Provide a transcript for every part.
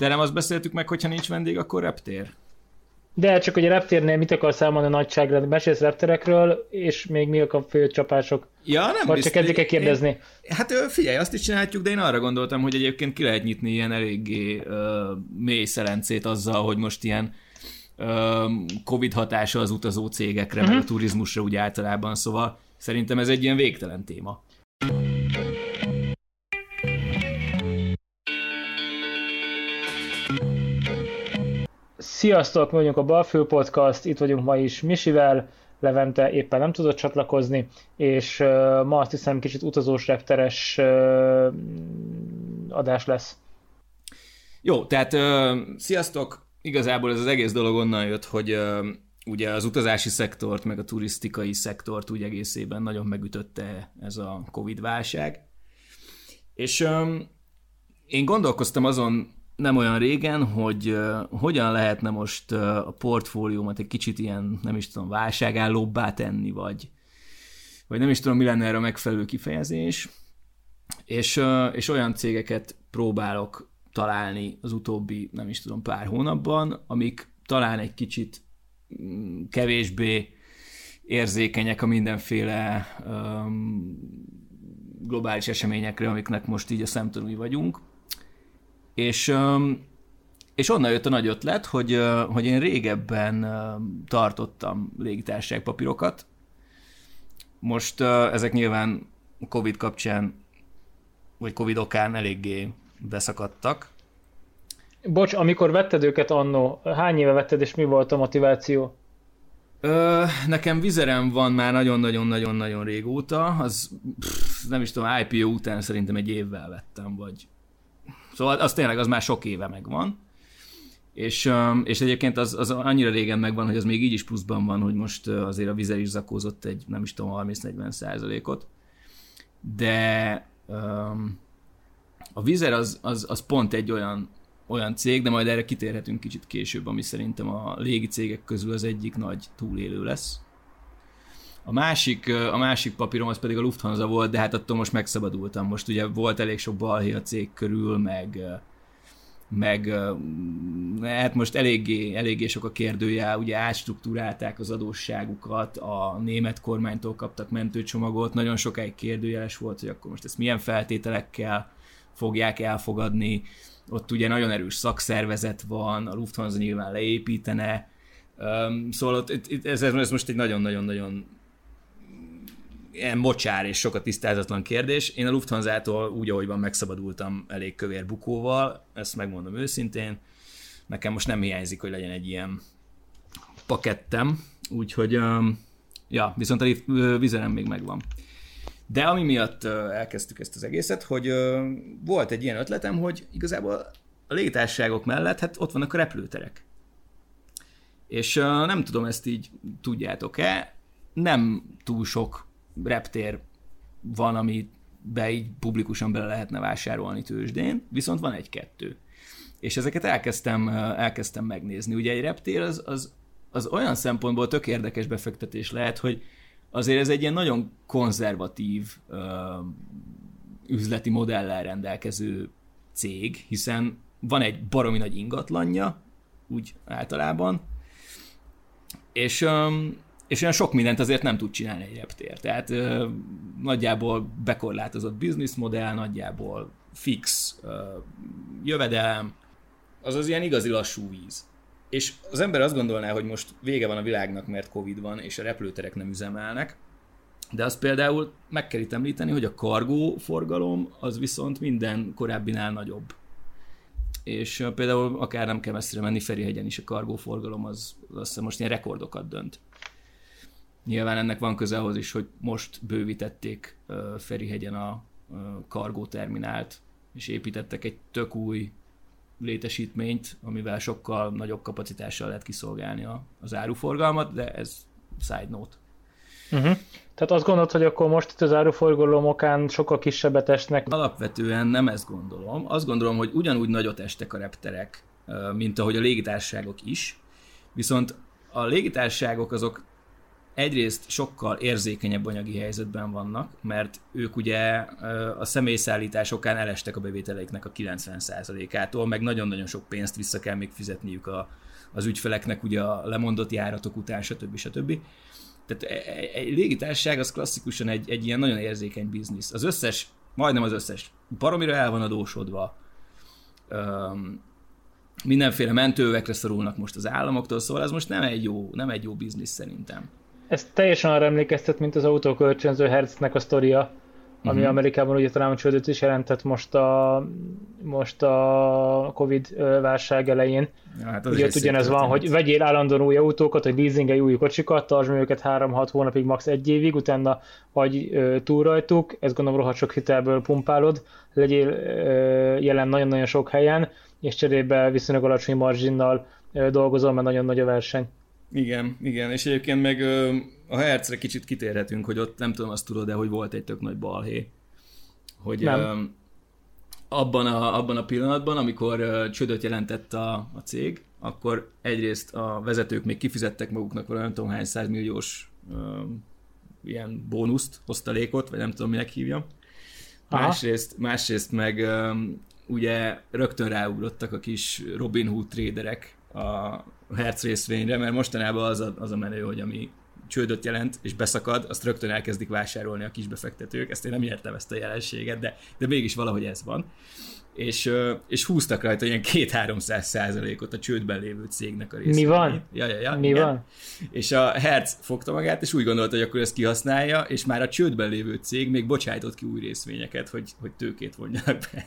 De nem azt beszéltük meg, hogyha nincs vendég, akkor reptér? De csak hogy a reptérnél mit akarsz elmondani a nagyságra? Mesélsz repterekről, és még mi a fő csapások? Ja, nem Vagy csak ezeket kérdezni? Én, hát figyelj, azt is csinálhatjuk, de én arra gondoltam, hogy egyébként ki lehet nyitni ilyen eléggé uh, mély szelencét azzal, hogy most ilyen uh, Covid hatása az utazó cégekre, uh-huh. meg a mhm. turizmusra úgy általában, szóval szerintem ez egy ilyen végtelen téma. Sziasztok, mi vagyunk a Balfő Podcast, itt vagyunk ma is Misivel, Levente éppen nem tudott csatlakozni, és uh, ma azt hiszem kicsit utazós repteres adás lesz. Jó, tehát uh, sziasztok! Igazából ez az egész dolog onnan jött, hogy uh, ugye az utazási szektort, meg a turisztikai szektort úgy egészében nagyon megütötte ez a Covid-válság. És um, én gondolkoztam azon nem olyan régen, hogy uh, hogyan lehetne most a portfóliómat egy kicsit ilyen, nem is tudom, válságállóbbá tenni, vagy, vagy nem is tudom, mi lenne erre a megfelelő kifejezés, és, és olyan cégeket próbálok találni az utóbbi, nem is tudom, pár hónapban, amik talán egy kicsit mm, kevésbé érzékenyek a mindenféle um, globális eseményekre, amiknek most így a szemtanúi vagyunk. És, és onnan jött a nagy ötlet, hogy, hogy én régebben tartottam papírokat. Most ezek nyilván Covid kapcsán, vagy Covid okán eléggé beszakadtak. Bocs, amikor vetted őket annó, hány éve vetted, és mi volt a motiváció? Ö, nekem vizerem van már nagyon-nagyon-nagyon-nagyon régóta, az pff, nem is tudom, IPO után szerintem egy évvel vettem, vagy Szóval az tényleg az már sok éve megvan. És, és egyébként az, az annyira régen megvan, hogy az még így is pluszban van, hogy most azért a vizer is zakózott egy, nem is tudom, 30-40 százalékot. De um, a vizer az, az, az pont egy olyan, olyan cég, de majd erre kitérhetünk kicsit később, ami szerintem a légi cégek közül az egyik nagy túlélő lesz. A másik, a másik papírom az pedig a Lufthansa volt, de hát attól most megszabadultam. Most ugye volt elég sok balhé a cég körül, meg, meg hát most eléggé, eléggé sok a kérdője, ugye átstruktúrálták az adósságukat, a német kormánytól kaptak mentőcsomagot, nagyon sokáig kérdőjeles volt, hogy akkor most ezt milyen feltételekkel fogják elfogadni, ott ugye nagyon erős szakszervezet van, a Lufthansa nyilván leépítene, szóval ott, ez, ez most egy nagyon-nagyon-nagyon ilyen mocsár és sokat tisztázatlan kérdés. Én a Lufthansa-tól úgy, ahogy van, megszabadultam elég kövér bukóval, ezt megmondom őszintén. Nekem most nem hiányzik, hogy legyen egy ilyen pakettem, úgyhogy ja, viszont a vizerem még megvan. De ami miatt elkezdtük ezt az egészet, hogy volt egy ilyen ötletem, hogy igazából a légitársaságok mellett hát ott vannak a repülőterek. És nem tudom, ezt így tudjátok-e, nem túl sok reptér van, amit be így publikusan bele lehetne vásárolni tőzsdén, viszont van egy-kettő. És ezeket elkezdtem, elkezdtem megnézni. Ugye egy reptér az, az, az olyan szempontból tök érdekes befektetés lehet, hogy azért ez egy ilyen nagyon konzervatív uh, üzleti modellel rendelkező cég, hiszen van egy baromi nagy ingatlanja, úgy általában, és um, és olyan sok mindent azért nem tud csinálni egy reptér. Tehát ö, nagyjából bekorlátozott bizniszmodell, nagyjából fix ö, jövedelem, az az ilyen igazi lassú víz. És az ember azt gondolná, hogy most vége van a világnak, mert Covid van, és a repülőterek nem üzemelnek, de azt például meg kell itt említeni, hogy a kargó forgalom az viszont minden korábbinál nagyobb. És például akár nem kell messzire menni, Ferihegyen is a kargó forgalom az, az azt hiszem most ilyen rekordokat dönt. Nyilván ennek van köze ahhoz is, hogy most bővítették Ferihegyen a kargó terminált, és építettek egy tök új létesítményt, amivel sokkal nagyobb kapacitással lehet kiszolgálni az áruforgalmat, de ez side note. Uh-huh. Tehát azt gondolod, hogy akkor most itt az áruforgalom okán sokkal kisebbet esnek? Alapvetően nem ezt gondolom. Azt gondolom, hogy ugyanúgy nagyot estek a repterek, mint ahogy a légitársaságok is, viszont a légitársaságok azok egyrészt sokkal érzékenyebb anyagi helyzetben vannak, mert ők ugye a személyszállítás okán elestek a bevételeiknek a 90%-ától, meg nagyon-nagyon sok pénzt vissza kell még fizetniük a, az ügyfeleknek ugye a lemondott járatok után, stb. stb. Tehát e, e, egy légitársaság az klasszikusan egy, egy ilyen nagyon érzékeny biznisz. Az összes, majdnem az összes, baromira el van adósodva, Öm, mindenféle mentővekre szorulnak most az államoktól, szóval ez most nem egy jó, nem egy jó biznisz szerintem ez teljesen arra emlékeztet, mint az autókölcsönző Hertznek a sztoria, ami uh-huh. Amerikában ugye talán csődöt is jelentett most a, most a Covid válság elején. Ja, hát az ugye ott ugyanez van, történt. hogy vegyél állandóan új autókat, vagy leasingelj új kocsikat, tartsd őket 3-6 hónapig, max. egy évig, utána vagy túl rajtuk, ezt gondolom rohadt sok hitelből pumpálod, legyél jelen nagyon-nagyon sok helyen, és cserébe viszonylag alacsony marginnal dolgozol, mert nagyon nagy a verseny. Igen, igen, és egyébként meg a hercre kicsit kitérhetünk, hogy ott nem tudom, azt tudod de hogy volt egy tök nagy balhé. Hogy nem. abban, a, abban a pillanatban, amikor csődöt jelentett a, a cég, akkor egyrészt a vezetők még kifizettek maguknak valami nem tudom hány százmilliós ilyen bónuszt, osztalékot, vagy nem tudom, minek hívjam. Aha. Másrészt, másrészt meg ugye rögtön ráugrottak a kis Robin Hood tréderek, a Hertz részvényre, mert mostanában az a, az a menő, hogy ami csődöt jelent, és beszakad, azt rögtön elkezdik vásárolni a kisbefektetők. Ezt én nem értem ezt a jelenséget, de, de mégis valahogy ez van. És, és húztak rajta ilyen 2-300 százalékot a csődben lévő cégnek a részét. Mi van? Ja, ja, ja, Mi igen. van? És a Hertz fogta magát, és úgy gondolta, hogy akkor ezt kihasználja, és már a csődben lévő cég még bocsájtott ki új részvényeket, hogy, hogy tőkét vonjanak be.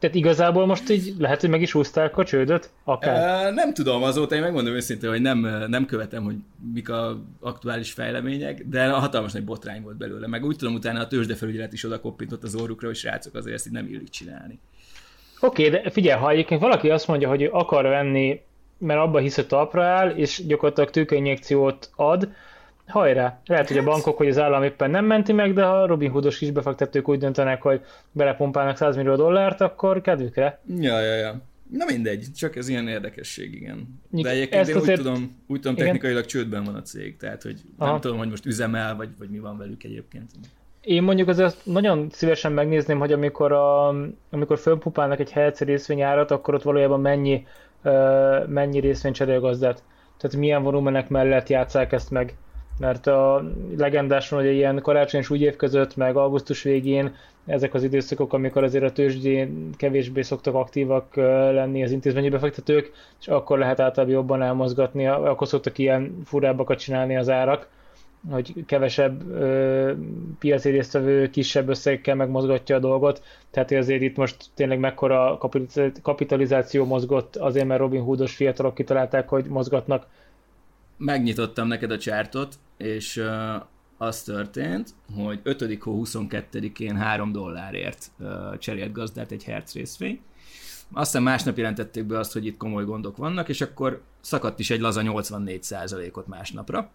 Tehát igazából most így lehet, hogy meg is húzták a csődöt? Akár. Nem tudom, azóta én megmondom őszintén, hogy nem, nem követem, hogy mik a aktuális fejlemények, de a hatalmas nagy botrány volt belőle, meg úgy tudom, utána a tőzsdefelügyelet is oda koppintott az orrukra, hogy srácok, azért ezt így nem illik csinálni. Oké, okay, de figyelj, ha egyébként valaki azt mondja, hogy akar venni, mert abba hisz, hogy talpra áll, és gyakorlatilag tőkeinjekciót ad, hajrá! Lehet, hogy a hát- bankok, hogy az állam éppen nem menti meg, de ha Robin Hoodos is kisbefektetők úgy döntenek, hogy belepumpálnak 100 millió dollárt, akkor kedvükre. Ja, ja, ja. Na mindegy, csak ez ilyen érdekesség, igen. De egyébként én úgy, tudom, úgy tudom, technikailag igen. csődben van a cég, tehát hogy nem tudom, hogy most üzemel, vagy, vagy mi van velük egyébként. Én mondjuk azért nagyon szívesen megnézném, hogy amikor, a, amikor fölpupálnak egy helyetsz részvényárat, akkor ott valójában mennyi, mennyi részvény cserél gazdát. Tehát milyen volumenek mellett játszák ezt meg mert a legendáson, hogy ilyen karácsony és új év között, meg augusztus végén ezek az időszakok, amikor azért a tőzsdén kevésbé szoktak aktívak lenni az intézményi befektetők, és akkor lehet általában jobban elmozgatni, akkor szoktak ilyen furábbakat csinálni az árak, hogy kevesebb ö, piaci résztvevő kisebb összegekkel megmozgatja a dolgot, tehát azért itt most tényleg mekkora kapitalizáció mozgott, azért mert Robin Hoodos fiatalok kitalálták, hogy mozgatnak megnyitottam neked a csártot, és uh, az történt, hogy 5. hó 22-én 3 dollárért uh, cserélt gazdát egy herc részvény. Aztán másnap jelentették be azt, hogy itt komoly gondok vannak, és akkor szakadt is egy laza 84%-ot másnapra.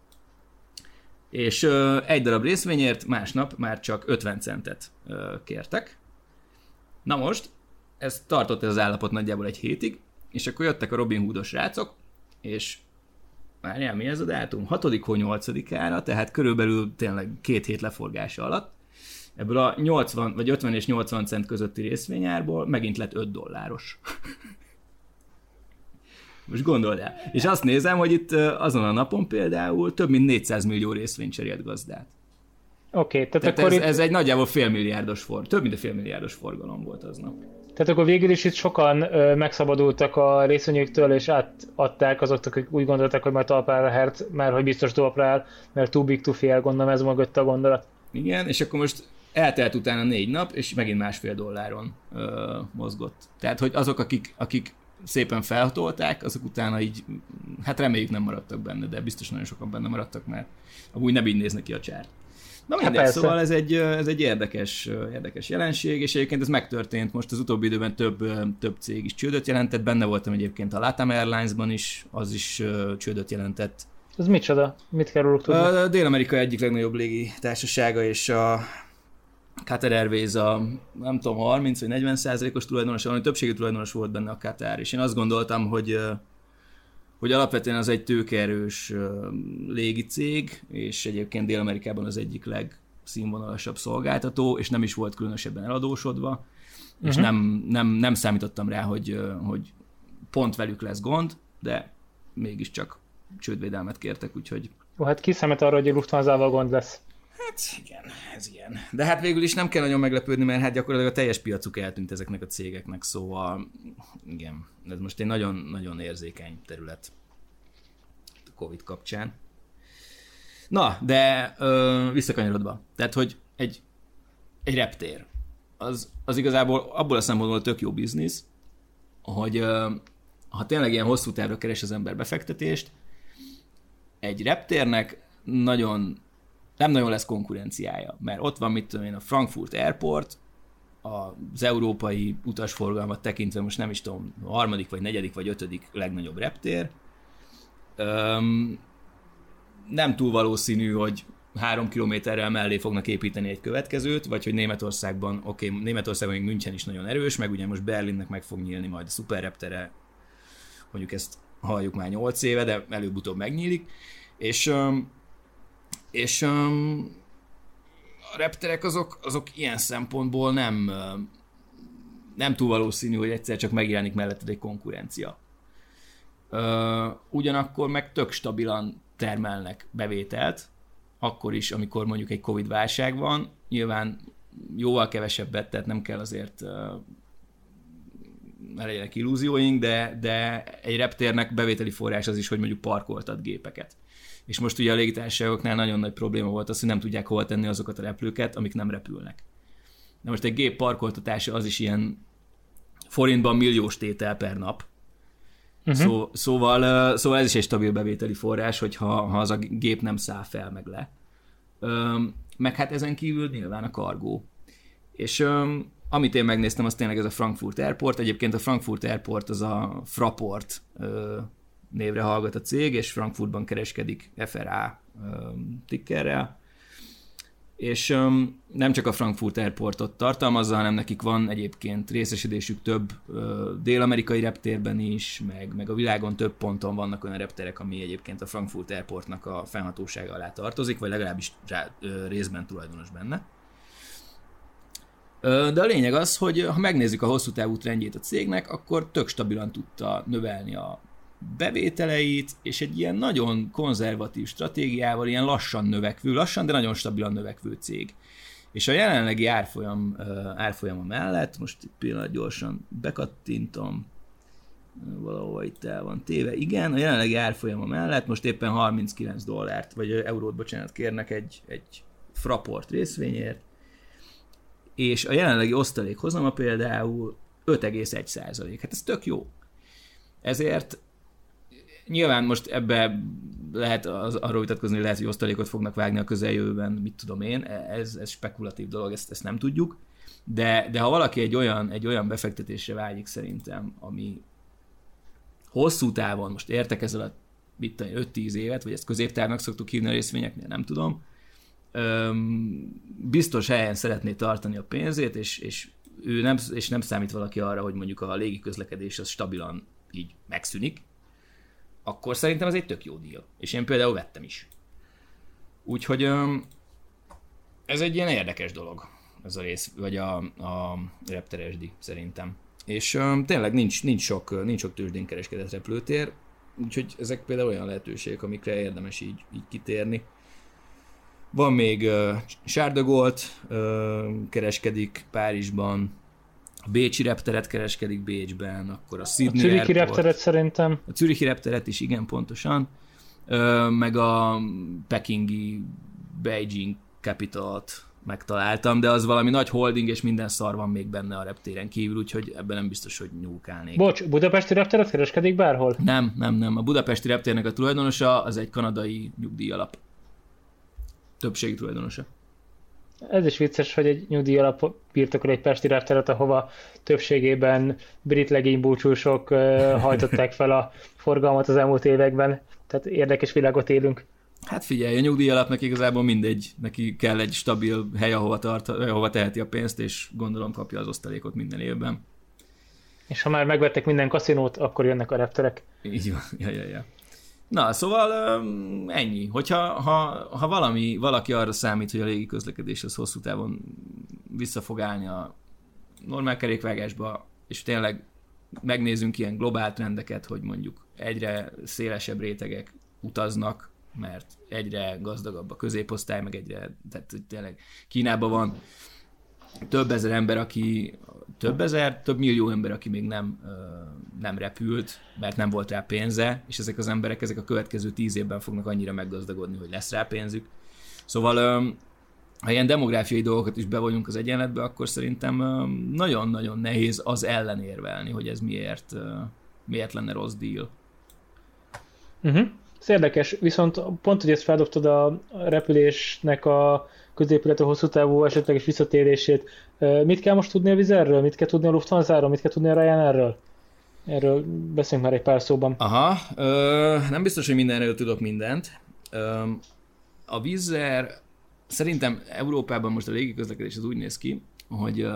És uh, egy darab részvényért másnap már csak 50 centet uh, kértek. Na most, ez tartott ez az állapot nagyjából egy hétig, és akkor jöttek a Robin Hoodos rácok, és várjál, mi ez a dátum? 6 8-ára, tehát körülbelül tényleg két hét leforgása alatt, ebből a 80 vagy 50 és 80 cent közötti részvényárból megint lett 5 dolláros. Most gondold el. És azt nézem, hogy itt azon a napon például több mint 400 millió részvényt cserélt gazdát. Oké, okay, tehát, tehát akkor ez, itt... ez egy nagyjából félmilliárdos forgalom, több mint a félmilliárdos forgalom volt aznap. Tehát akkor végül is itt sokan ö, megszabadultak a részvényüktől, és átadták azoknak, akik úgy gondolták, hogy már talpra hert, már hogy biztos talpra áll, mert too big to fail, gondolom ez mögött a gondolat. Igen, és akkor most eltelt utána négy nap, és megint másfél dolláron ö, mozgott. Tehát, hogy azok, akik, akik szépen felhatolták, azok utána így, hát reméljük nem maradtak benne, de biztos nagyon sokan benne maradtak, mert amúgy nem így néz ki a csárt. Na hát mindegy, szóval ez egy, ez egy érdekes, érdekes jelenség, és egyébként ez megtörtént most az utóbbi időben több, több cég is csődöt jelentett, benne voltam egyébként a Latam Airlines-ban is, az is csődöt jelentett. Ez micsoda? Mit kell róluk tudni? A Dél-Amerika egyik legnagyobb légi társasága, és a Qatar Airways a nem tudom, 30 vagy 40 százalékos tulajdonos, valami többségi tulajdonos volt benne a Qatar, és én azt gondoltam, hogy hogy alapvetően az egy tőkerős légicég, és egyébként Dél-Amerikában az egyik legszínvonalasabb szolgáltató, és nem is volt különösebben eladósodva, uh-huh. és mhm. nem, nem, nem számítottam rá, hogy, hogy pont velük lesz gond, de mégiscsak csődvédelmet kértek, úgyhogy... Jó, hát kiszámít arra, hogy a Lufthansa-val gond lesz. Hát igen, ez ilyen. De hát végül is nem kell nagyon meglepődni, mert hát gyakorlatilag a teljes piacuk eltűnt ezeknek a cégeknek, szóval igen, ez most egy nagyon-nagyon érzékeny terület a Covid kapcsán. Na, de ö, visszakanyarodva. Tehát, hogy egy, egy reptér, az, az igazából abból a szempontból tök jó biznisz, hogy ö, ha tényleg ilyen hosszú távra keres az ember befektetést, egy reptérnek nagyon nem nagyon lesz konkurenciája, mert ott van, mit tudom én, a Frankfurt Airport, az európai utasforgalmat tekintve most nem is tudom, a harmadik, vagy negyedik, vagy ötödik legnagyobb reptér. Öm, nem túl valószínű, hogy három kilométerrel mellé fognak építeni egy következőt, vagy hogy Németországban, oké, okay, Németországban még München is nagyon erős, meg ugye most Berlinnek meg fog nyílni majd a szuperreptere, mondjuk ezt halljuk már 8 éve, de előbb-utóbb megnyílik, és és um, a repterek azok, azok ilyen szempontból nem, nem túl valószínű, hogy egyszer csak megjelenik melletted egy konkurencia. Uh, ugyanakkor meg tök stabilan termelnek bevételt, akkor is, amikor mondjuk egy Covid válság van, nyilván jóval kevesebbet, tehát nem kell azért uh, legyenek illúzióink, de, de egy reptérnek bevételi forrás az is, hogy mondjuk parkoltat gépeket és most ugye a légitársaságoknál nagyon nagy probléma volt az, hogy nem tudják hova tenni azokat a repülőket, amik nem repülnek. Na most egy gép parkoltatása az is ilyen forintban milliós tétel per nap. Uh-huh. Szó, szóval, szóval ez is egy stabil bevételi forrás, hogyha ha az a gép nem száll fel meg le. Öm, meg hát ezen kívül nyilván a kargó. És öm, amit én megnéztem, az tényleg ez a Frankfurt Airport. Egyébként a Frankfurt Airport az a Fraport ö, névre hallgat a cég, és Frankfurtban kereskedik FRA tickerrel, és um, nem csak a Frankfurt Airportot tartalmazza, hanem nekik van egyébként részesedésük több uh, dél-amerikai reptérben is, meg, meg a világon több ponton vannak olyan repterek, ami egyébként a Frankfurt Airportnak a fennhatósága alá tartozik, vagy legalábbis rá, uh, részben tulajdonos benne. De a lényeg az, hogy ha megnézzük a hosszú távú trendjét a cégnek, akkor tök stabilan tudta növelni a bevételeit, és egy ilyen nagyon konzervatív stratégiával, ilyen lassan növekvő, lassan, de nagyon stabilan növekvő cég. És a jelenlegi árfolyam, árfolyama mellett, most egy pillanat gyorsan bekattintom, valahol itt el van téve. Igen, a jelenlegi árfolyama mellett most éppen 39 dollárt, vagy eurót, bocsánat, kérnek egy, egy Fraport részvényért, és a jelenlegi osztalék hozama például 5,1 százalék. Hát ez tök jó. Ezért Nyilván most ebbe lehet az, arról vitatkozni, hogy lehet, hogy osztalékot fognak vágni a közeljövőben, mit tudom én, ez, ez spekulatív dolog, ezt, ezt nem tudjuk, de, de ha valaki egy olyan, egy olyan befektetésre vágyik szerintem, ami hosszú távon, most értek ezzel a mit 5-10 évet, vagy ezt középtávnak szoktuk hívni a részvényeknél, nem tudom, biztos helyen szeretné tartani a pénzét, és, és ő nem, és nem számít valaki arra, hogy mondjuk a légi közlekedés az stabilan így megszűnik, akkor szerintem ez egy tök jó díl. És én például vettem is. Úgyhogy ez egy ilyen érdekes dolog, ez a rész, vagy a, a repteres szerintem. És tényleg nincs, nincs, sok, nincs sok tőzsdén kereskedett repülőtér, úgyhogy ezek például olyan lehetőségek, amikre érdemes így, így kitérni. Van még uh, Sárdagolt, uh, kereskedik Párizsban, a Bécsi repteret kereskedik Bécsben, akkor a Sydney A Zürichi repteret szerintem. A Zürichi repteret is, igen, pontosan. Ö, meg a Pekingi Beijing Capital-t megtaláltam, de az valami nagy holding, és minden szar van még benne a reptéren kívül, úgyhogy ebben nem biztos, hogy nyúlkálnék. Bocs, Budapesti repteret kereskedik bárhol? Nem, nem, nem. A Budapesti reptérnek a tulajdonosa az egy kanadai nyugdíjalap. Többségi tulajdonosa. Ez is vicces, hogy egy nyugdíj alap birtokol egy pesti repteret, ahova többségében brit legénybúcsúsok hajtották fel a forgalmat az elmúlt években. Tehát érdekes világot élünk. Hát figyelj, a nyugdíj alapnak igazából mindegy, neki kell egy stabil hely, ahova, tart, ahova teheti a pénzt, és gondolom kapja az osztalékot minden évben. És ha már megvettek minden kaszinót, akkor jönnek a repterek. Így van, ja, ja, ja. Na, szóval ennyi. Hogyha ha, ha valami, valaki arra számít, hogy a légi közlekedés az hosszú távon vissza fog állni a normál kerékvágásba, és tényleg megnézzünk ilyen globál trendeket, hogy mondjuk egyre szélesebb rétegek utaznak, mert egyre gazdagabb a középosztály, meg egyre, tehát tényleg Kínában van több ezer ember, aki, több ezer, több millió ember, aki még nem, nem repült, mert nem volt rá pénze, és ezek az emberek ezek a következő tíz évben fognak annyira meggazdagodni, hogy lesz rá pénzük. Szóval ha ilyen demográfiai dolgokat is bevonjunk az egyenletbe, akkor szerintem nagyon-nagyon nehéz az ellenérvelni, hogy ez miért, miért lenne rossz deal. Uh-huh. Ez érdekes, viszont pont, hogy ezt feldobtad a repülésnek a középület a hosszú távú esetleges visszatérését. Mit kell most tudni a vizerről? Mit kell tudni a Lufthansa-ról? Mit kell tudni a Ryanairről? Erről beszélünk már egy pár szóban. Aha, ö, nem biztos, hogy mindenről tudok mindent. Ö, a vízer szerintem Európában most a légiközlekedés az úgy néz ki, hogy ö,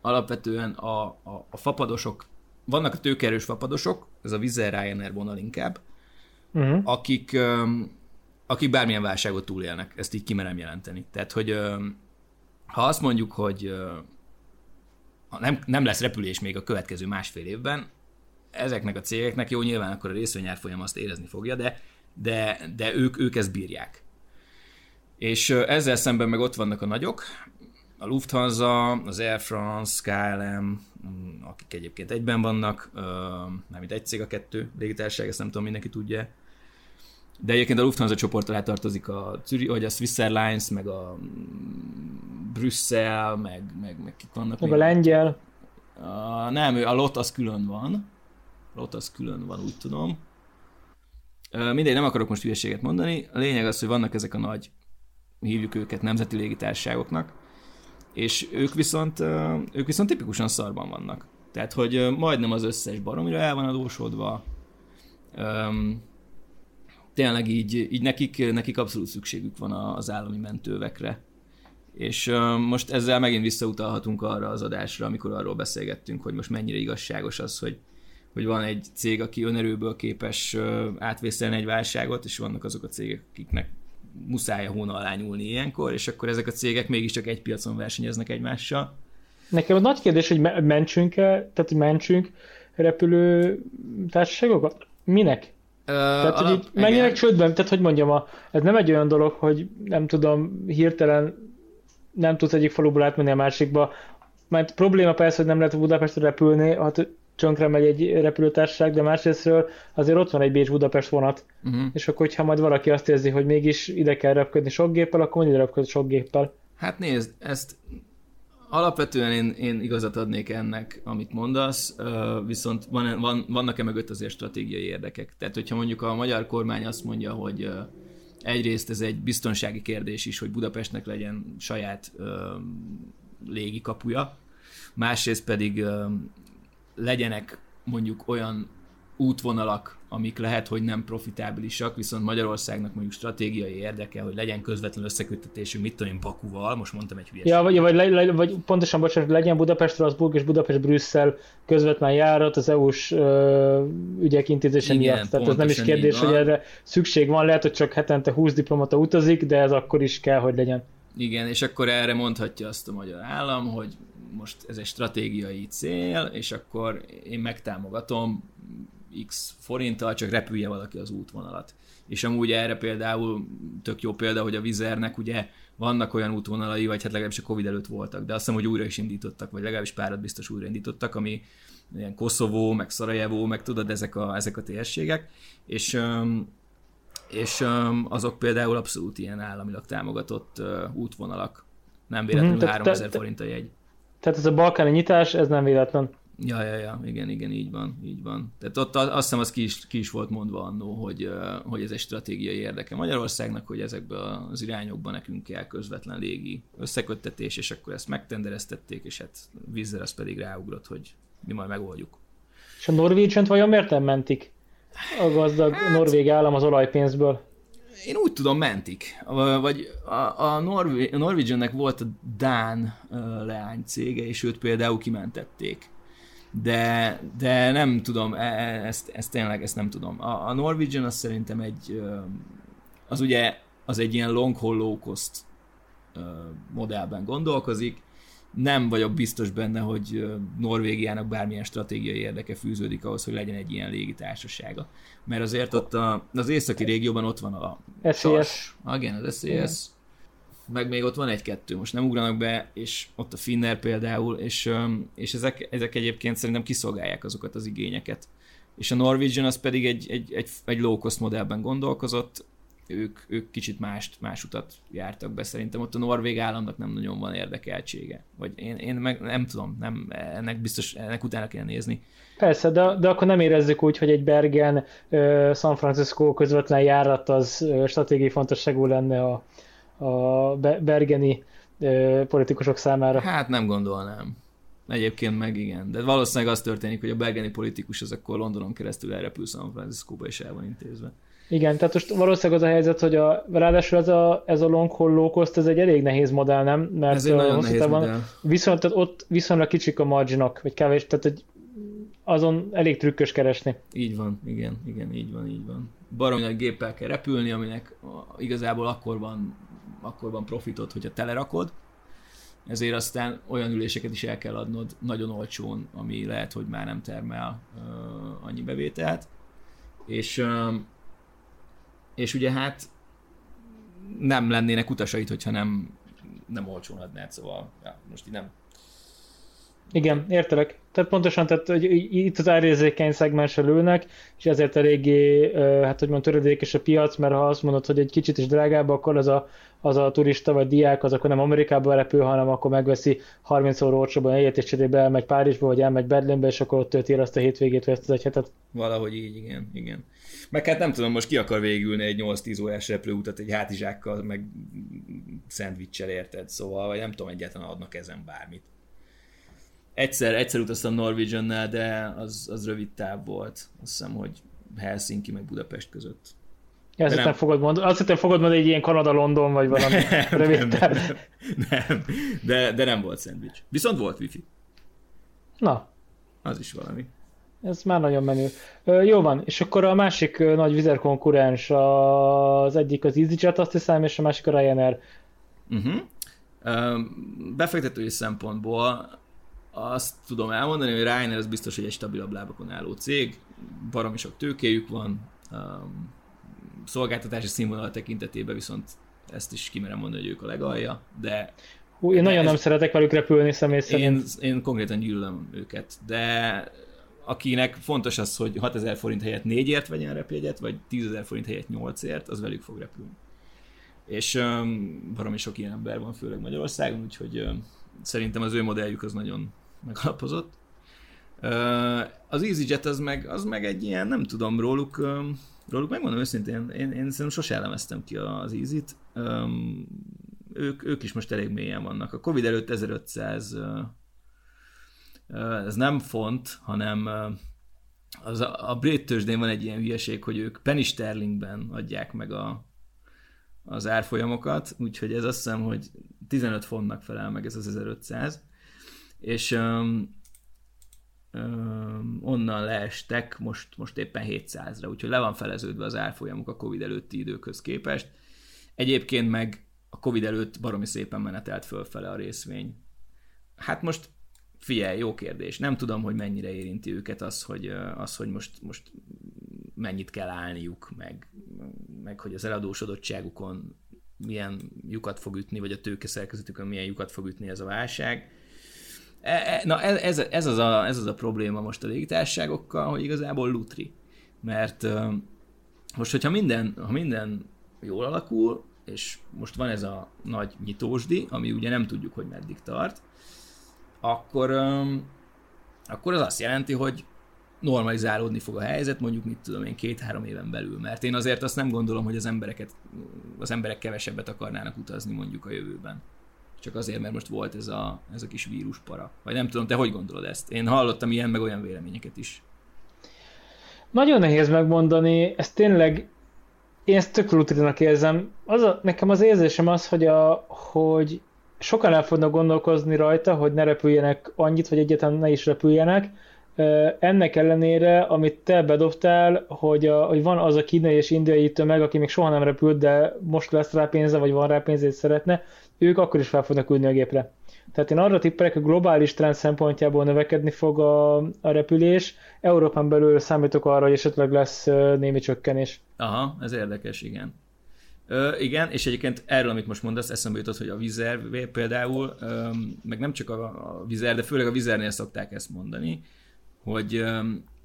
alapvetően a, a, a fapadosok, vannak a tőkerős fapadosok, ez a Vizer Ryanair vonal inkább, uh-huh. akik akik bármilyen válságot túlélnek, ezt így kimerem jelenteni. Tehát, hogy ha azt mondjuk, hogy nem, nem lesz repülés még a következő másfél évben, ezeknek a cégeknek jó, nyilván akkor a részvényárfolyam azt érezni fogja, de, de, de ők, ők ezt bírják. És ezzel szemben meg ott vannak a nagyok, a Lufthansa, az Air France, KLM, mm, akik egyébként egyben vannak, nem itt egy cég a kettő légitársaság, ezt nem tudom, mindenki tudja, de egyébként a Lufthansa csoport alá tartozik a Zürich, vagy a Swiss Airlines, meg a Brüsszel, meg, meg, meg kik vannak. Meg még. a lengyel. A, nem, a LOT az külön van. A LOT az külön van, úgy tudom. Mindegy, nem akarok most hülyeséget mondani. A lényeg az, hogy vannak ezek a nagy, hívjuk őket nemzeti légitárságoknak, és ők viszont, ők viszont tipikusan szarban vannak. Tehát, hogy majdnem az összes baromira el van adósodva, tényleg így, így nekik, nekik abszolút szükségük van az állami mentővekre. És most ezzel megint visszautalhatunk arra az adásra, amikor arról beszélgettünk, hogy most mennyire igazságos az, hogy, hogy van egy cég, aki önerőből képes uh, átvészelni egy válságot, és vannak azok a cégek, akiknek muszáj a hóna alá nyúlni ilyenkor, és akkor ezek a cégek mégiscsak egy piacon versenyeznek egymással. Nekem a nagy kérdés, hogy mentsünk-e, tehát hogy mentsünk repülő társaságokat? Minek? Tehát, hogy így menjenek csődben, tehát hogy mondjam, a, ez nem egy olyan dolog, hogy nem tudom, hirtelen nem tudsz egyik faluból átmenni a másikba, mert probléma persze, hogy nem lehet Budapestre repülni, hát csönkre megy egy repülőtársaság, de másrésztről azért ott van egy Bécs-Budapest vonat, uh-huh. és akkor, hogyha majd valaki azt érzi, hogy mégis ide kell repködni sok géppel, akkor ide repköd sok géppel. Hát nézd, ezt Alapvetően én, én igazat adnék ennek, amit mondasz, viszont van, van, vannak-e mögött azért stratégiai érdekek. Tehát, hogyha mondjuk a magyar kormány azt mondja, hogy egyrészt ez egy biztonsági kérdés is, hogy Budapestnek legyen saját légi kapuja, másrészt pedig legyenek mondjuk olyan útvonalak, amik lehet, hogy nem profitábilisak, viszont Magyarországnak mondjuk stratégiai érdeke, hogy legyen közvetlen összeköttetésünk, mit tudom én, Bakuval, most mondtam egy hülyeséget. Ja, vagy, vagy, le, le, vagy pontosan, bocsánat, legyen Budapest, Strasbourg és Budapest-Brüsszel közvetlen járat az EU-s ö, ügyek intézése miatt. Tehát ez nem is kérdés, hogy erre szükség van, lehet, hogy csak hetente 20 diplomata utazik, de ez akkor is kell, hogy legyen. Igen, és akkor erre mondhatja azt a magyar állam, hogy most ez egy stratégiai cél, és akkor én megtámogatom x forinttal, csak repülje valaki az útvonalat. És amúgy erre például tök jó példa, hogy a Vizernek ugye vannak olyan útvonalai, vagy hát legalábbis a Covid előtt voltak, de azt hiszem, hogy újra is indítottak, vagy legalábbis párat biztos újra indítottak, ami ilyen Koszovó, meg Szarajevó, meg tudod, ezek a, ezek a térségek, és és azok például abszolút ilyen államilag támogatott útvonalak. Nem véletlenül hmm, 3000 forint a jegy. Tehát ez a balkáni nyitás, ez nem véletlen. Ja, ja, ja, igen, igen, így van, így van. Tehát ott azt hiszem az ki is, ki is volt mondva annó, hogy, hogy ez egy stratégiai érdeke Magyarországnak, hogy ezekben az irányokban nekünk kell közvetlen légi összeköttetés, és akkor ezt megtendereztették, és hát vízzel az pedig ráugrott, hogy mi majd megoldjuk. És a Norvégian vajon miért nem mentik? A gazdag hát, norvég állam az olajpénzből. Én úgy tudom, mentik. Vagy a, a, Norwegiannek volt a Dán leánycége, és őt például kimentették de, de nem tudom, e, e, ezt, ezt tényleg ezt nem tudom. A, a Norwegian az szerintem egy, az ugye az egy ilyen long haul low cost modellben gondolkozik, nem vagyok biztos benne, hogy Norvégiának bármilyen stratégiai érdeke fűződik ahhoz, hogy legyen egy ilyen légitársasága. Mert azért ott a, az északi régióban ott van a SES. Igen, az SES. Meg még ott van egy-kettő, most nem ugranak be, és ott a Finner például, és, és ezek, ezek egyébként szerintem kiszolgálják azokat az igényeket. És a Norwegian az pedig egy, egy, egy, egy low-cost modellben gondolkozott, ők, ők kicsit mást, más utat jártak be. Szerintem ott a norvég államnak nem nagyon van érdekeltsége. Vagy én, én meg nem tudom, nem, ennek biztos, ennek utána kell nézni. Persze, de, de akkor nem érezzük úgy, hogy egy Bergen San Francisco közvetlen járat az stratégiai fontosságú lenne a, a bergeni politikusok számára. Hát nem gondolnám. Egyébként meg igen. De valószínűleg az történik, hogy a bergeni politikus az akkor Londonon keresztül elrepül San Francisco-ba és el van intézve. Igen, tehát most valószínűleg az a helyzet, hogy a, ráadásul ez a, ez a long haul low cost, ez egy elég nehéz modell, nem? Mert ez egy nagyon nehéz távon, modell. Viszont tehát ott viszonylag kicsik a marginok, vagy kevés, tehát hogy azon elég trükkös keresni. Így van, igen, igen, így van, így van. Baromi nagy géppel kell repülni, aminek igazából akkor van, akkor van profitod, hogyha telerakod, ezért aztán olyan üléseket is el kell adnod nagyon olcsón, ami lehet, hogy már nem termel uh, annyi bevételt. És uh, és ugye hát nem lennének utasait, hogyha nem, nem olcsón adnád, szóval ja, most így nem. Igen, értelek. Tehát pontosan, tehát hogy itt az árérzékeny szegmensre lőnek, és ezért eléggé, hát hogy mondjam, töredékes a piac, mert ha azt mondod, hogy egy kicsit is drágább, akkor az a, az a turista vagy diák, az akkor nem Amerikába repül, hanem akkor megveszi 30 óra olcsóban egyet, és cserébe elmegy Párizsba, vagy elmegy Berlinbe, és akkor ott tölti el azt a hétvégét, vagy ezt az egy hetet. Valahogy így, igen, igen. Meg hát nem tudom, most ki akar végülni egy 8-10 órás repülőutat egy hátizsákkal, meg szendvicsel érted, szóval, vagy nem tudom, egyáltalán adnak ezen bármit. Egyszer, egyszer utaztam norwegian de az, az rövid táv volt. Azt hiszem, hogy Helsinki meg Budapest között. Ja, azt nem fogod mondani, azt hittem fogod mondani egy ilyen Kanada-London, vagy valami nem, rövid nem, nem, nem, de, de nem volt szendvics. Viszont volt wifi. Na. Az is valami. Ez már nagyon menő. Ö, jó van, és akkor a másik nagy vizerkonkurens, az egyik az EasyJet, azt hiszem, és a másik a Ryanair. Uh-huh. befektetői szempontból azt tudom elmondani, hogy Ryanair az biztos, hogy egy stabilabb lábakon álló cég, baromi sok tőkéjük van, um, szolgáltatási színvonal tekintetében viszont ezt is kimerem mondani, hogy ők a legalja, de... Hú, én nagyon ez, nem szeretek velük repülni személy szerint. Én, én konkrétan gyűlöm őket, de akinek fontos az, hogy 6000 forint helyett 4ért vegyen repjegyet, vagy 10.000 forint helyett 8ért, az velük fog repülni. És um, baromi sok ilyen ember van, főleg Magyarországon, úgyhogy um, szerintem az ő modelljük az nagyon megalapozott. Az EasyJet az meg, az meg egy ilyen, nem tudom róluk, róluk megmondom őszintén, én, én szerintem sose elemeztem ki az Easy-t. Um, ők, ők is most elég mélyen vannak. A Covid előtt 1500 uh, ez nem font, hanem az a, a brit tőzsdén van egy ilyen hülyeség, hogy ők penny sterlingben adják meg a, az árfolyamokat, úgyhogy ez azt hiszem, hogy 15 fontnak felel meg ez az 1500, és um, um, onnan leestek most, most éppen 700-ra, úgyhogy le van feleződve az árfolyamuk a Covid előtti időkhöz képest. Egyébként meg a Covid előtt baromi szépen menetelt fölfele a részvény. Hát most Figyelj, jó kérdés. Nem tudom, hogy mennyire érinti őket az, hogy, az, hogy most, most mennyit kell állniuk, meg, meg hogy az eladósodottságukon milyen lyukat fog ütni, vagy a tőkeszerkezetükön milyen lyukat fog ütni ez a válság. E, e, na ez, ez, az a, ez az a probléma most a légitárságokkal, hogy igazából lutri. Mert most, hogyha minden, ha minden jól alakul, és most van ez a nagy nyitósdi, ami ugye nem tudjuk, hogy meddig tart, akkor, akkor az azt jelenti, hogy normalizálódni fog a helyzet, mondjuk mit tudom én, két-három éven belül, mert én azért azt nem gondolom, hogy az embereket, az emberek kevesebbet akarnának utazni mondjuk a jövőben. Csak azért, mert most volt ez a, ez a kis víruspara. Vagy nem tudom, te hogy gondolod ezt? Én hallottam ilyen meg olyan véleményeket is. Nagyon nehéz megmondani, ez tényleg, én ezt tök rutrinak érzem. Az a, nekem az érzésem az, hogy, a, hogy sokan el fognak gondolkozni rajta, hogy ne repüljenek annyit, vagy egyáltalán ne is repüljenek, ennek ellenére, amit te bedobtál, hogy, a, hogy van az a kínai és indiai tömeg, aki még soha nem repült, de most lesz rá pénze, vagy van rá pénze, és szeretne, ők akkor is fel fognak ülni a gépre. Tehát én arra tippelek, hogy globális trend szempontjából növekedni fog a, a repülés. Európán belül számítok arra, hogy esetleg lesz némi csökkenés. Aha, ez érdekes, igen. Ö, igen, és egyébként erről, amit most mondasz, eszembe jutott, hogy a Vizer például, ö, meg nem csak a, a Vizer, de főleg a Vizernél szokták ezt mondani, hogy ö,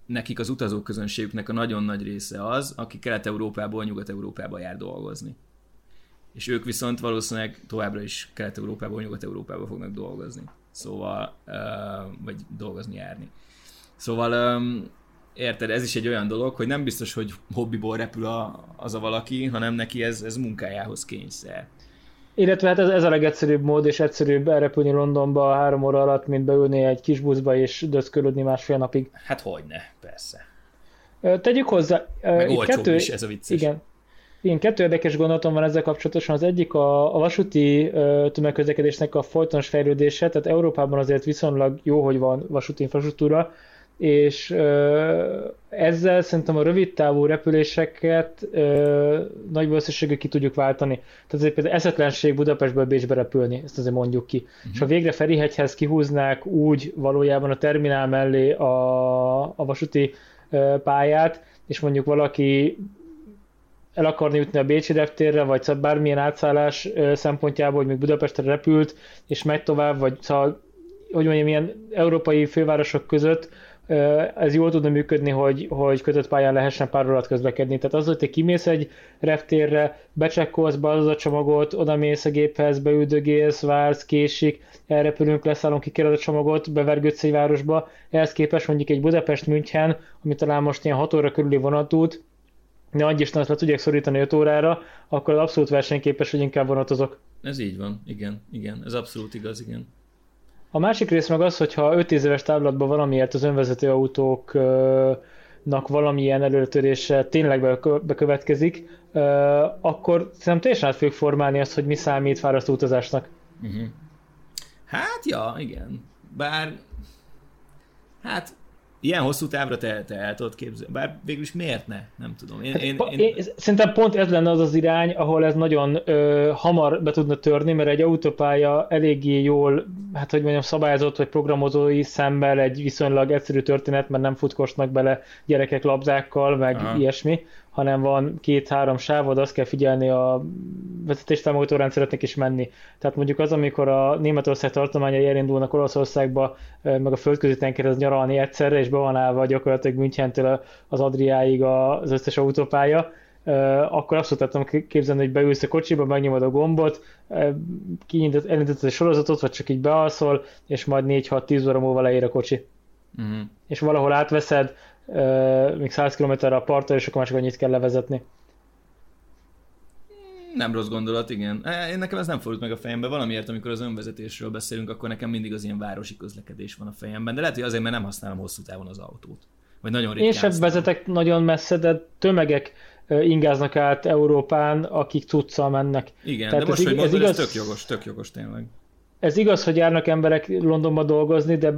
nekik az utazóközönségüknek a nagyon nagy része az, aki Kelet-Európából Nyugat-Európába jár dolgozni és ők viszont valószínűleg továbbra is Kelet-Európában, Nyugat-Európában fognak dolgozni. Szóval, vagy dolgozni, járni. Szóval, érted, ez is egy olyan dolog, hogy nem biztos, hogy hobbiból repül a, az a valaki, hanem neki ez, ez munkájához kényszer. Illetve hát ez, ez a legegyszerűbb mód, és egyszerűbb elrepülni Londonba három óra alatt, mint beülni egy kis buszba és döszkölődni másfél napig. Hát hogyne, persze. Tegyük hozzá. Meg kettő, is, ez a vicces. Igen, igen, kettő érdekes gondolatom van ezzel kapcsolatosan. Az egyik a, a vasúti tömegközlekedésnek a folytonos fejlődése, tehát Európában azért viszonylag jó, hogy van vasúti infrastruktúra, és ö, ezzel szerintem a rövid távú repüléseket ö, nagy valószínűséggel ki tudjuk váltani. Tehát azért például eszetlenség Budapestből Bécsbe repülni, ezt azért mondjuk ki. Uh-huh. És ha végre Ferihegyhez kihúznák úgy valójában a terminál mellé a, a vasúti ö, pályát, és mondjuk valaki el akarni jutni a Bécsi reptérre, vagy szóval bármilyen átszállás szempontjából, hogy még Budapestre repült, és megy tovább, vagy szóval, hogy mondjam, ilyen európai fővárosok között ez jól tudna működni, hogy, hogy kötött pályán lehessen pár órát közlekedni. Tehát az, hogy te kimész egy reptérre, becsekkolsz, beadod a csomagot, oda mész a géphez, beüldögélsz, vársz, késik, elrepülünk, leszállunk, kikerüled a csomagot, bevergődsz egy városba, ehhez képest mondjuk egy Budapest-München, ami talán most ilyen 6 óra körüli vonatút, ne adj Istenet, le tudják szorítani 5 órára, akkor az abszolút versenyképes, hogy inkább vonatozok. Ez így van, igen, igen, ez abszolút igaz, igen. A másik rész meg az, hogyha 5-10 éves táblatban valamiért az önvezető autóknak valamilyen előtörése tényleg bekövetkezik, akkor szerintem teljesen át fogjuk formálni azt, hogy mi számít fárasztó utazásnak. Uh-huh. Hát ja, igen. Bár hát Ilyen hosszú távra te, te el tudod képzelni. Bár végül is miért ne? Nem tudom. Én, hát, én, én, én... Szerintem pont ez lenne az az irány, ahol ez nagyon ö, hamar be tudna törni, mert egy autópálya eléggé jól, hát hogy mondjam, szabályozott vagy programozói szemmel egy viszonylag egyszerű történet, mert nem futkosnak bele gyerekek labdákkal, meg Aha. ilyesmi, hanem van két-három sávod, azt kell figyelni a vezetéstámogató rendszeretnek is menni. Tehát mondjuk az, amikor a Németország tartományai elindulnak Olaszországba, meg a földközi tengerhez nyaralni egyszerre, és be van állva gyakorlatilag Münchentől az Adriáig az összes autópálya, akkor abszolút tudtam képzelni, hogy beülsz a kocsiba, megnyomod a gombot, elindítod a sorozatot, vagy csak így bealszol, és majd 4-6-10 óra múlva leér a kocsi. Uh-huh. És valahol átveszed, még 100 km a parttól, és akkor már csak annyit kell levezetni. Nem rossz gondolat, igen. E, én nekem ez nem fordult meg a fejembe. Valamiért, amikor az önvezetésről beszélünk, akkor nekem mindig az ilyen városi közlekedés van a fejemben. De lehet, hogy azért, mert nem használom hosszú távon az autót. Vagy nagyon ritkán Én sem vezetek nagyon messze, de tömegek ingáznak át Európán, akik cuccal mennek. Igen, Tehát de most, ez, hogy mondod, ez, igaz... ez tök jogos, tök jogos tényleg ez igaz, hogy járnak emberek Londonba dolgozni, de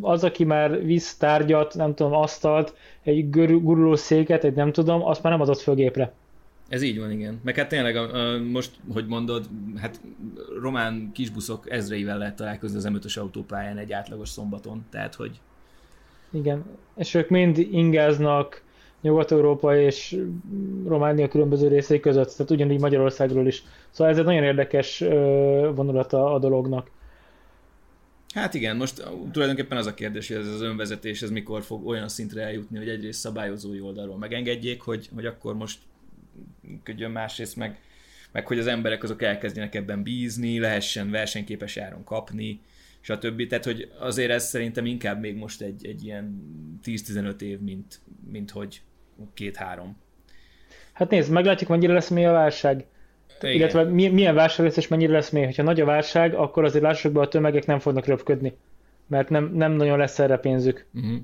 az, aki már visz tárgyat, nem tudom, asztalt, egy guruló széket, egy nem tudom, azt már nem adott föl gépre. Ez így van, igen. Meg hát tényleg most, hogy mondod, hát román kisbuszok ezreivel lehet találkozni az m autópályán egy átlagos szombaton, tehát hogy... Igen, és ők mind ingáznak, Nyugat-Európa és Románia különböző részei között, tehát ugyanígy Magyarországról is. Szóval ez egy nagyon érdekes vonulata a dolognak. Hát igen, most tulajdonképpen az a kérdés, hogy ez az önvezetés, ez mikor fog olyan szintre eljutni, hogy egyrészt szabályozói oldalról megengedjék, hogy, hogy akkor most működjön másrészt meg, meg hogy az emberek azok elkezdjenek ebben bízni, lehessen versenyképes áron kapni, stb. Tehát, hogy azért ez szerintem inkább még most egy, egy ilyen 10-15 év, mint, mint hogy két-három. Hát nézd, meglátjuk, mennyire lesz mi a válság. Igen. Illetve milyen válság lesz, és mennyire lesz még. Ha nagy a válság, akkor azért lássuk be, a tömegek nem fognak röpködni. Mert nem, nem nagyon lesz erre pénzük. Uh-huh.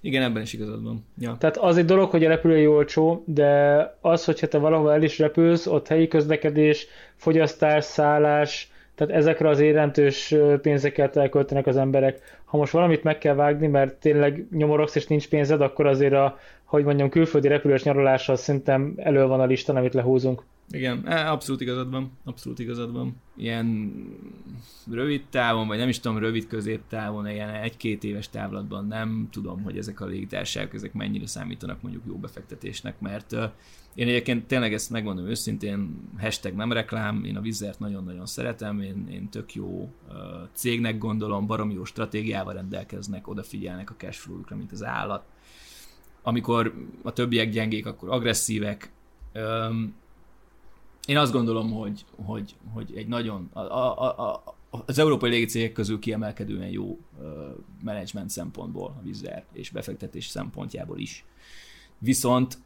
Igen, ebben is igazad van. Ja. Tehát az egy dolog, hogy a repülői olcsó, de az, hogyha te valahol el is repülsz, ott helyi közlekedés, fogyasztás, szállás, Tehát ezekre az jelentős pénzeket elköltenek az emberek. Ha most valamit meg kell vágni, mert tényleg nyomorogsz és nincs pénzed, akkor azért a, hogy mondjam, külföldi repülős nyaralással szerintem elő van a listán, amit lehúzunk. Igen, e, abszolút igazad van, abszolút igazad van. Ilyen rövid távon, vagy nem is tudom, rövid középtávon, ilyen egy-két éves távlatban nem tudom, hogy ezek a légitársaságok, ezek mennyire számítanak mondjuk jó befektetésnek, mert uh, én egyébként tényleg ezt megmondom őszintén, hashtag nem reklám, én a Vizert nagyon-nagyon szeretem, én, én tök jó uh, cégnek gondolom, baromi jó stratégiával rendelkeznek, odafigyelnek a cashflow-ukra, mint az állat. Amikor a többiek gyengék, akkor agresszívek. Um, én azt gondolom, hogy, hogy, hogy egy nagyon, a, a, a, az európai légicégek közül kiemelkedően jó uh, menedzsment szempontból a Vizer és befektetés szempontjából is. Viszont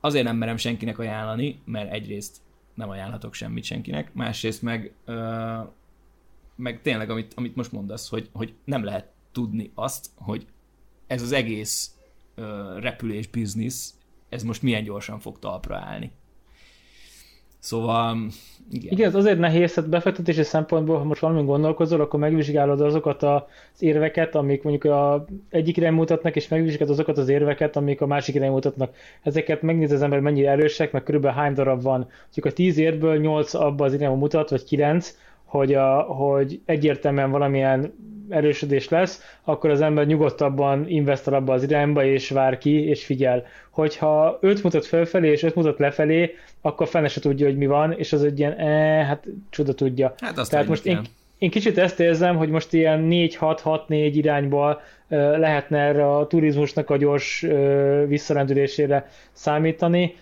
azért nem merem senkinek ajánlani, mert egyrészt nem ajánlhatok semmit senkinek, másrészt meg, uh, meg tényleg, amit, amit most mondasz, hogy, hogy nem lehet tudni azt, hogy ez az egész repülés biznisz, ez most milyen gyorsan fog talpra állni. Szóval, igen. Igen, ez azért nehéz, hát befektetési szempontból, ha most valami gondolkozol, akkor megvizsgálod azokat az érveket, amik mondjuk a egyik irány mutatnak, és megvizsgálod azokat az érveket, amik a másik irány mutatnak. Ezeket megnéz az ember, mennyire erősek, meg körülbelül hány darab van. Mondjuk a 10 érből 8 abba az irányba mutat, vagy 9, hogy, a, hogy egyértelműen valamilyen erősödés lesz, akkor az ember nyugodtabban investál abba az irányba, és vár ki, és figyel. Hogyha 5 mutat felfelé, és 5 mutat lefelé, akkor fene se tudja, hogy mi van, és az egy ilyen, eh, hát csuda tudja. Hát azt Tehát most én, én kicsit ezt érzem, hogy most ilyen 4-6-6-4 irányba lehetne erre a turizmusnak a gyors visszarendülésére számítani,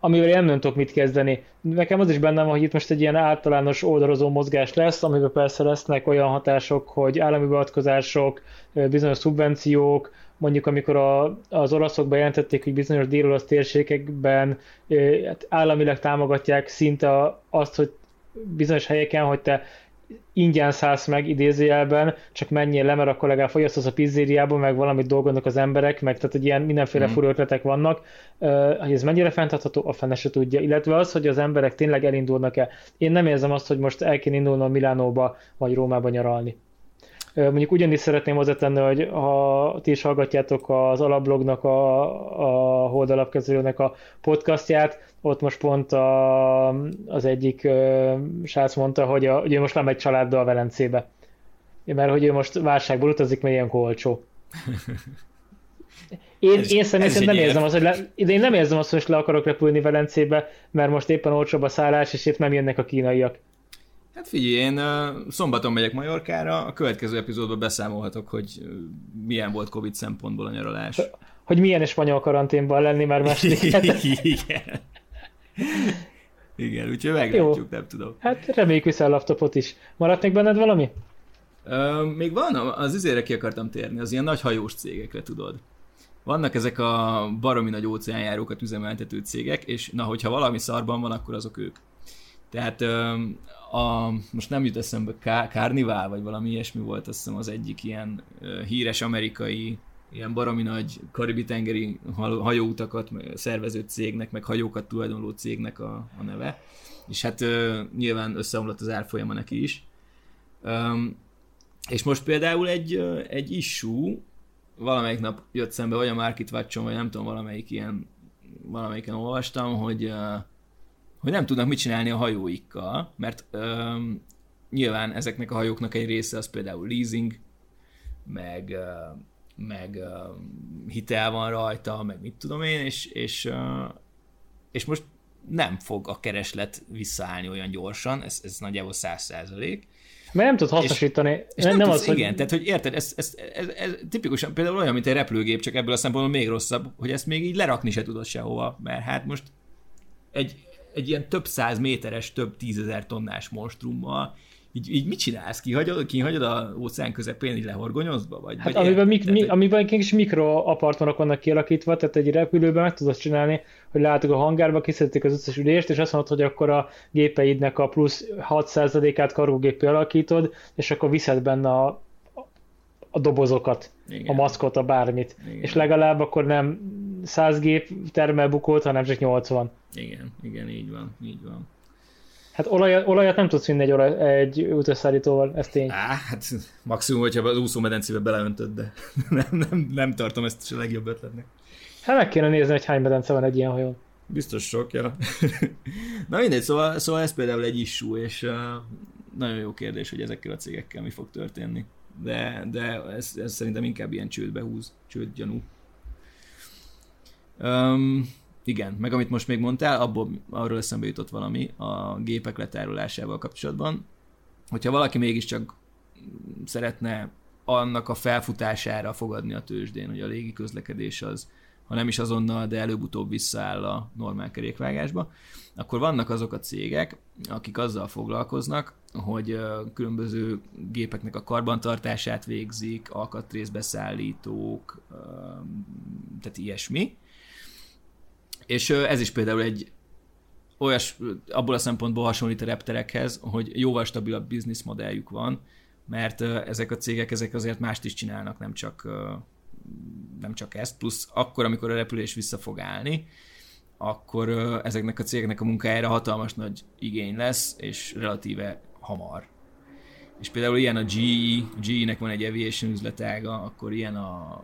amivel én nem tudok mit kezdeni. Nekem az is benne van, hogy itt most egy ilyen általános oldalozó mozgás lesz, amiben persze lesznek olyan hatások, hogy állami beavatkozások, bizonyos szubvenciók, mondjuk amikor a, az olaszok bejelentették, hogy bizonyos dél térségekben hát államileg támogatják szinte azt, hogy bizonyos helyeken, hogy te ingyen szállsz meg idézőjelben, csak menjél le, mert akkor legalább fogyasztasz a pizzériában, meg valamit dolgoznak az emberek, meg tehát hogy ilyen mindenféle mm. fura ötletek vannak, hogy ez mennyire fenntartható, a fene se tudja. Illetve az, hogy az emberek tényleg elindulnak-e. Én nem érzem azt, hogy most el kéne indulnom Milánóba vagy Rómába nyaralni. Mondjuk ugyanis szeretném hozzátenni, hogy ha ti is hallgatjátok az alablognak, a, a holdalapkezelőnek a podcastját, ott most pont a, az egyik srác mondta, hogy, a, hogy ő most nem egy családdal Velencébe. Mert hogy ő most válságból utazik, mert ilyen olcsó. Én, ez, én szerintem nem érzem azt, hogy le, én nem érzem azt, hogy le akarok repülni Velencébe, mert most éppen olcsóbb a szállás, és itt nem jönnek a kínaiak. Hát figyelj, én szombaton megyek Majorkára, a következő epizódban beszámolhatok, hogy milyen volt Covid szempontból a nyaralás. Hogy milyen is spanyol karanténban lenni már második Igen. Igen, úgyhogy meglátjuk, nem tudom. Hát reméljük vissza a laptopot is. Maradt még benned valami? Uh, még van, az izére ki akartam térni, az ilyen nagy hajós cégekre, tudod. Vannak ezek a baromi nagy óceánjárókat üzemeltető cégek, és na, hogyha valami szarban van, akkor azok ők. Tehát a, most nem jut eszembe, Carnival, vagy valami ilyesmi volt, azt hiszem az egyik ilyen híres amerikai ilyen baromi nagy karibi-tengeri hajóutakat szervező cégnek, meg hajókat tulajdonló cégnek a, a neve. És hát uh, nyilván összeomlott az árfolyama neki is. És most például egy, egy issue, valamelyik nap jött szembe, vagy a Market watch vagy nem tudom, valamelyik ilyen, valamelyiken olvastam, hogy hogy nem tudnak mit csinálni a hajóikkal, mert um, nyilván ezeknek a hajóknak egy része az például leasing, meg, meg hitel van rajta, meg mit tudom én, és, és, és most nem fog a kereslet visszaállni olyan gyorsan, ez, ez nagyjából száz százalék. Mert nem tud hasznosítani. És, és nem, nem tudsz, az, hogy... Igen, tehát hogy érted, ez, ez, ez, ez, tipikusan például olyan, mint egy repülőgép, csak ebből a szempontból még rosszabb, hogy ezt még így lerakni se tudod sehova, mert hát most egy, egy ilyen több száz méteres, több tízezer tonnás monstrummal, így, így mit csinálsz? Kihagyod, kihagyod a óceán közepén így lehorgonyozva? Vagy, hát vagy amiben, mik, mi, amiben kis mikroapartmanok vannak kialakítva, tehát egy repülőben meg tudod csinálni, hogy látok a hangárba, kiszedték az összes ülést, és azt mondod, hogy akkor a gépeidnek a plusz 6%-át kargógépé alakítod, és akkor viszed benne a, a dobozokat, Igen. a maszkot, a bármit. Igen. És legalább akkor nem 100 gép termel bukót, hanem csak 80. Igen, igen, így van, így van. Hát olajat, olajat nem tudsz vinni egy, olaj, egy utasszállítóval, ez tény. Á, hát maximum, hogyha az úszómedencébe beleöntöd, de nem, nem, nem tartom ezt a legjobb ötletnek. Hát meg kéne nézni, hogy hány medence van egy ilyen hajón. Biztos sok, ja. Na mindegy, szóval, szóval ez például egy issú, és uh, nagyon jó kérdés, hogy ezekkel a cégekkel mi fog történni. De, de ez, ez szerintem inkább ilyen csődbe húz, csődgyanú. Um, igen, meg amit most még mondtál, abból arról eszembe jutott valami a gépek letárolásával kapcsolatban. Hogyha valaki mégiscsak szeretne annak a felfutására fogadni a tőzsdén, hogy a légi közlekedés az, ha nem is azonnal, de előbb-utóbb visszaáll a normál kerékvágásba, akkor vannak azok a cégek, akik azzal foglalkoznak, hogy különböző gépeknek a karbantartását végzik, alkatrészbeszállítók, tehát ilyesmi. És ez is például egy olyas, abból a szempontból hasonlít a repterekhez, hogy jóval stabilabb bizniszmodelljük van, mert ezek a cégek ezek azért mást is csinálnak, nem csak, nem csak ezt, plusz akkor, amikor a repülés vissza fog állni, akkor ezeknek a cégeknek a munkájára hatalmas nagy igény lesz, és relatíve hamar. És például ilyen a GE, GE-nek van egy aviation üzletága, akkor ilyen a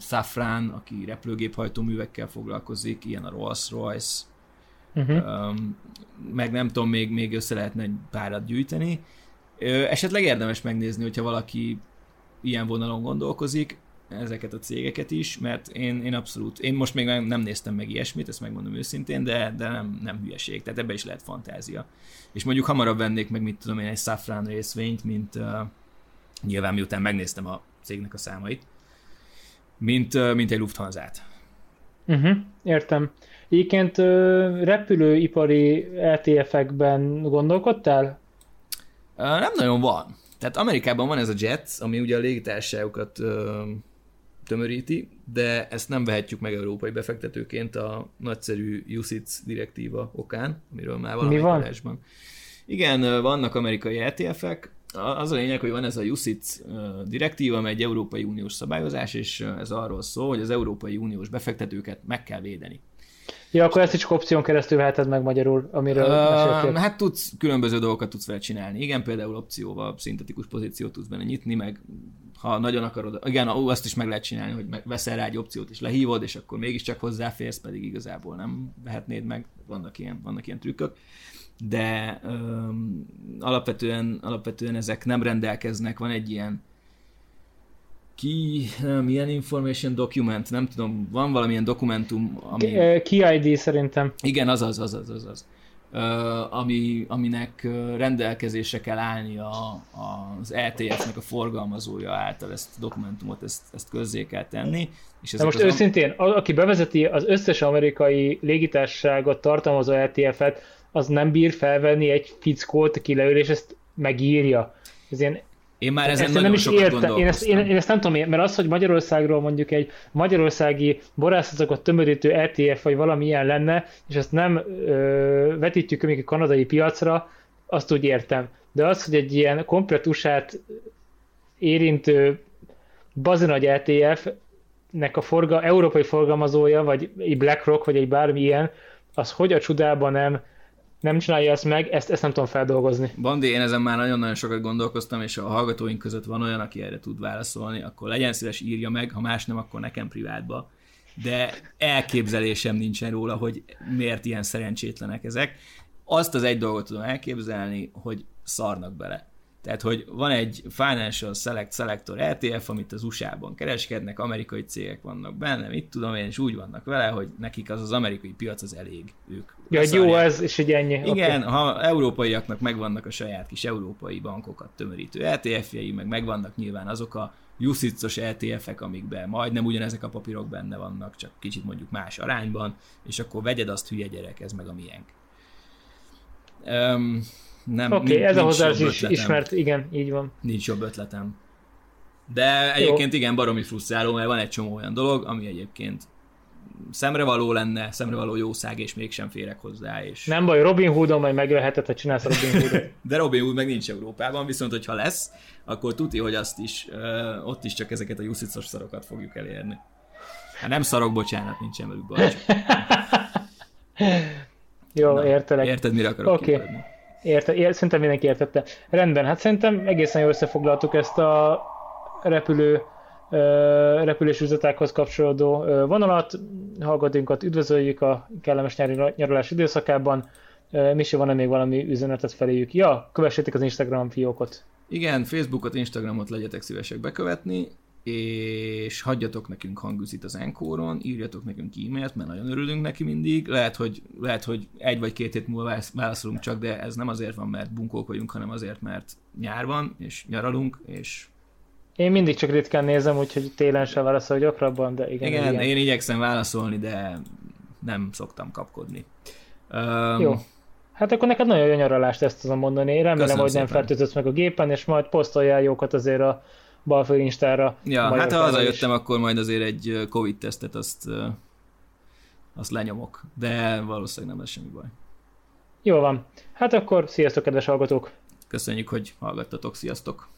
Safran, aki repülőgéphajtóművekkel foglalkozik, ilyen a Rolls-Royce, uh-huh. um, meg nem tudom, még, még össze lehetne egy párat gyűjteni. Ö, esetleg érdemes megnézni, hogyha valaki ilyen vonalon gondolkozik, ezeket a cégeket is, mert én, én abszolút, én most még nem néztem meg ilyesmit, ezt megmondom őszintén, de, de nem, nem hülyeség, tehát ebbe is lehet fantázia. És mondjuk hamarabb vennék meg, mit tudom én, egy Safran részvényt, mint uh, nyilván miután megnéztem a cégnek a számait, mint, mint egy Lufthansa-t. Uh-huh, értem. Egyébként repülőipari ETF-ekben gondolkodtál? Nem nagyon van. Tehát Amerikában van ez a JET, ami ugye a légitársaságokat tömöríti, de ezt nem vehetjük meg európai befektetőként a nagyszerű UCITS direktíva okán, amiről már valamelyik adásban. Igen, vannak amerikai ETF-ek, az a lényeg, hogy van ez a UCITS direktíva, amely egy Európai Uniós szabályozás, és ez arról szól, hogy az Európai Uniós befektetőket meg kell védeni. Ja, akkor ezt is opción keresztül veheted meg magyarul, amiről uh, Hát tudsz, különböző dolgokat tudsz vele csinálni. Igen, például opcióval szintetikus pozíciót tudsz benne nyitni, meg ha nagyon akarod, igen, azt is meg lehet csinálni, hogy veszel rá egy opciót és lehívod, és akkor mégiscsak hozzáférsz, pedig igazából nem vehetnéd meg, vannak ilyen, vannak ilyen trükkök. De um, alapvetően, alapvetően ezek nem rendelkeznek, van egy ilyen ki, nem, ilyen information document, nem tudom, van valamilyen dokumentum, ami... Key ID szerintem. Igen, az az, az az, az, az. Uh, ami, aminek rendelkezésre kell állni a, az ETF-nek a forgalmazója által ezt a dokumentumot, ezt, ezt közzé kell tenni. És De most az őszintén, a, aki bevezeti az összes amerikai légitársaságot tartalmazó ETF-et, az nem bír felvenni egy fickót, aki leül, és ezt megírja. Ez ilyen én már ezen ezt nem is értem. Én ezt, én, én ezt nem tudom, mert az, hogy Magyarországról mondjuk egy magyarországi borászatokat tömörítő ETF vagy valami ilyen lenne, és ezt nem ö, vetítjük még a kanadai piacra, azt úgy értem. De az, hogy egy ilyen komplet usa érintő bazinagy ETF nek a forga, európai forgalmazója, vagy egy BlackRock, vagy egy bármi ilyen, az hogy a csodában nem nem csinálja ezt meg, ezt, ezt nem tudom feldolgozni. Bandi, én ezen már nagyon-nagyon sokat gondolkoztam, és a hallgatóink között van olyan, aki erre tud válaszolni, akkor legyen szíves írja meg, ha más nem, akkor nekem privátba. De elképzelésem nincsen róla, hogy miért ilyen szerencsétlenek ezek. Azt az egy dolgot tudom elképzelni, hogy szarnak bele. Tehát, hogy van egy Financial Select Selector ETF, amit az USA-ban kereskednek, amerikai cégek vannak benne, mit tudom én, és úgy vannak vele, hogy nekik az az amerikai piac az elég. Ők ja, jó ez, és egy ennyi. Igen, okay. ha európaiaknak megvannak a saját kis európai bankokat tömörítő ETF-jei, meg megvannak nyilván azok a UCITS-os ETF-ek, amikben majdnem ugyanezek a papírok benne vannak, csak kicsit mondjuk más arányban, és akkor vegyed azt, hülye gyerek, ez meg a miénk. Um, nem, Oké, okay, ez a hozzá is ismert, igen, így van. Nincs jobb ötletem. De egyébként Jó. igen, baromi frusztráló, mert van egy csomó olyan dolog, ami egyébként szemrevaló lenne, szemrevaló jószág, és mégsem férek hozzá. És... Nem baj, Robin Hoodon majd megölheted, ha csinálsz Robin Hoodot. De Robin Hood meg nincs Európában, viszont hogyha lesz, akkor tuti, hogy azt is, uh, ott is csak ezeket a jusszicos szarokat fogjuk elérni. Hát nem szarok, bocsánat, nincsen velük baj. Jó, Na, értelek. Érted, mire akarok. Okay. Érte, ér, szerintem mindenki értette. Rendben, hát szerintem egészen jól összefoglaltuk ezt a repülő repülés üzletákhoz kapcsolódó vonalat. Hallgatóinkat üdvözöljük a kellemes nyári nyaralás időszakában. Misi, van-e még valami üzenetet feléjük? Ja, kövessétek az Instagram fiókot. Igen, Facebookot, Instagramot legyetek szívesek bekövetni, és hagyjatok nekünk hangüzit az Enkoron, írjatok nekünk e-mailt, mert nagyon örülünk neki mindig. Lehet, hogy, lehet, hogy egy vagy két hét múlva válaszolunk csak, de ez nem azért van, mert bunkók vagyunk, hanem azért, mert nyár van, és nyaralunk, és én mindig csak ritkán nézem, úgyhogy télen sem válaszol gyakrabban, de igen. Igen, igen. én igyekszem válaszolni, de nem szoktam kapkodni. Um, Jó. Hát akkor neked nagyon jó nyaralást ezt tudom mondani. Remélem, hogy nem fertőzött meg a gépen, és majd posztoljál jókat azért a balfő instára. Ja, hát ha hazajöttem, akkor majd azért egy Covid-tesztet azt, azt lenyomok, de valószínűleg nem lesz semmi baj. Jó van. Hát akkor sziasztok, kedves hallgatók! Köszönjük, hogy hallgattatok, sziasztok!